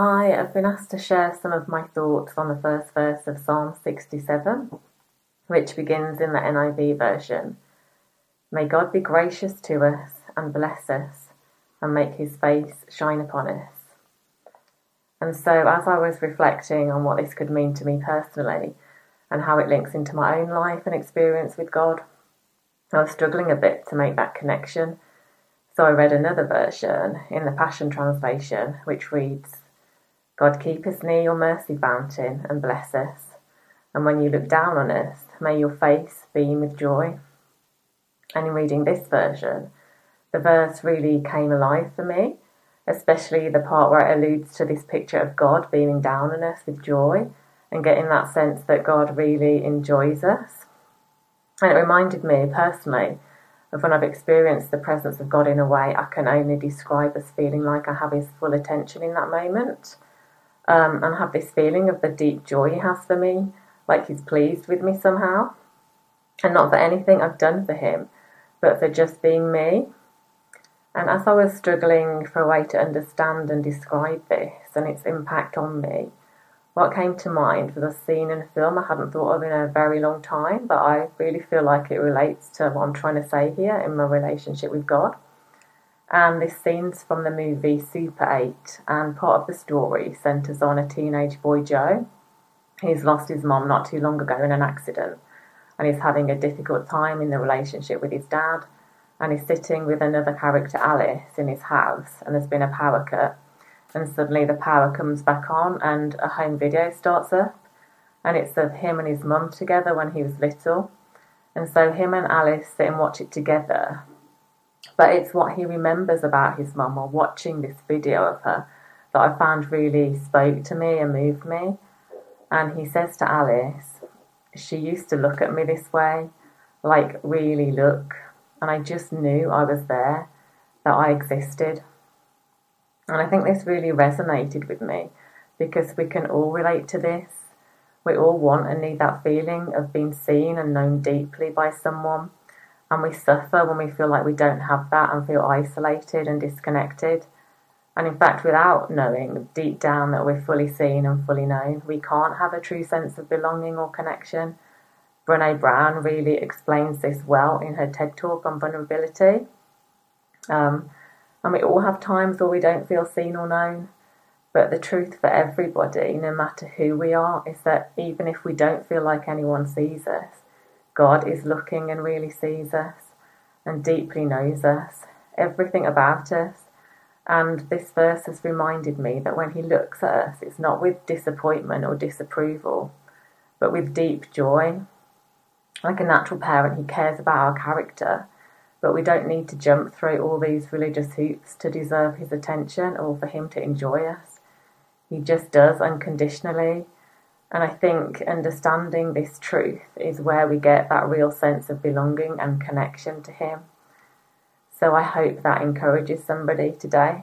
Hi, I've been asked to share some of my thoughts on the first verse of Psalm 67, which begins in the NIV version. May God be gracious to us and bless us and make his face shine upon us. And so, as I was reflecting on what this could mean to me personally and how it links into my own life and experience with God, I was struggling a bit to make that connection. So I read another version in the Passion Translation, which reads, God keep us near your mercy fountain and bless us. And when you look down on us, may your face beam with joy. And in reading this version, the verse really came alive for me, especially the part where it alludes to this picture of God beaming down on us with joy and getting that sense that God really enjoys us. And it reminded me personally of when I've experienced the presence of God in a way I can only describe as feeling like I have His full attention in that moment um, and have this feeling of the deep joy he has for me, like he's pleased with me somehow. And not for anything I've done for him, but for just being me. And as I was struggling for a way to understand and describe this and its impact on me, what came to mind was a scene in a film I hadn't thought of in a very long time, but I really feel like it relates to what I'm trying to say here in my relationship with God. And this scene's from the movie Super 8, and part of the story centres on a teenage boy, Joe. He's lost his mom not too long ago in an accident, and he's having a difficult time in the relationship with his dad. And he's sitting with another character, Alice, in his house, and there's been a power cut. And suddenly the power comes back on, and a home video starts up, and it's of him and his mum together when he was little. And so him and Alice sit and watch it together, but it's what he remembers about his mum while watching this video of her that I found really spoke to me and moved me. And he says to Alice, She used to look at me this way, like really look. And I just knew I was there, that I existed. And I think this really resonated with me because we can all relate to this. We all want and need that feeling of being seen and known deeply by someone and we suffer when we feel like we don't have that and feel isolated and disconnected. And in fact, without knowing deep down that we're fully seen and fully known, we can't have a true sense of belonging or connection. Brene Brown really explains this well in her TED talk on vulnerability. Um, and we all have times where we don't feel seen or known. But the truth for everybody, no matter who we are, is that even if we don't feel like anyone sees us, God is looking and really sees us and deeply knows us, everything about us. And this verse has reminded me that when He looks at us, it's not with disappointment or disapproval, but with deep joy. Like a natural parent, He cares about our character, but we don't need to jump through all these religious hoops to deserve His attention or for Him to enjoy us. He just does unconditionally and I think understanding this truth is where we get that real sense of belonging and connection to Him. So I hope that encourages somebody today.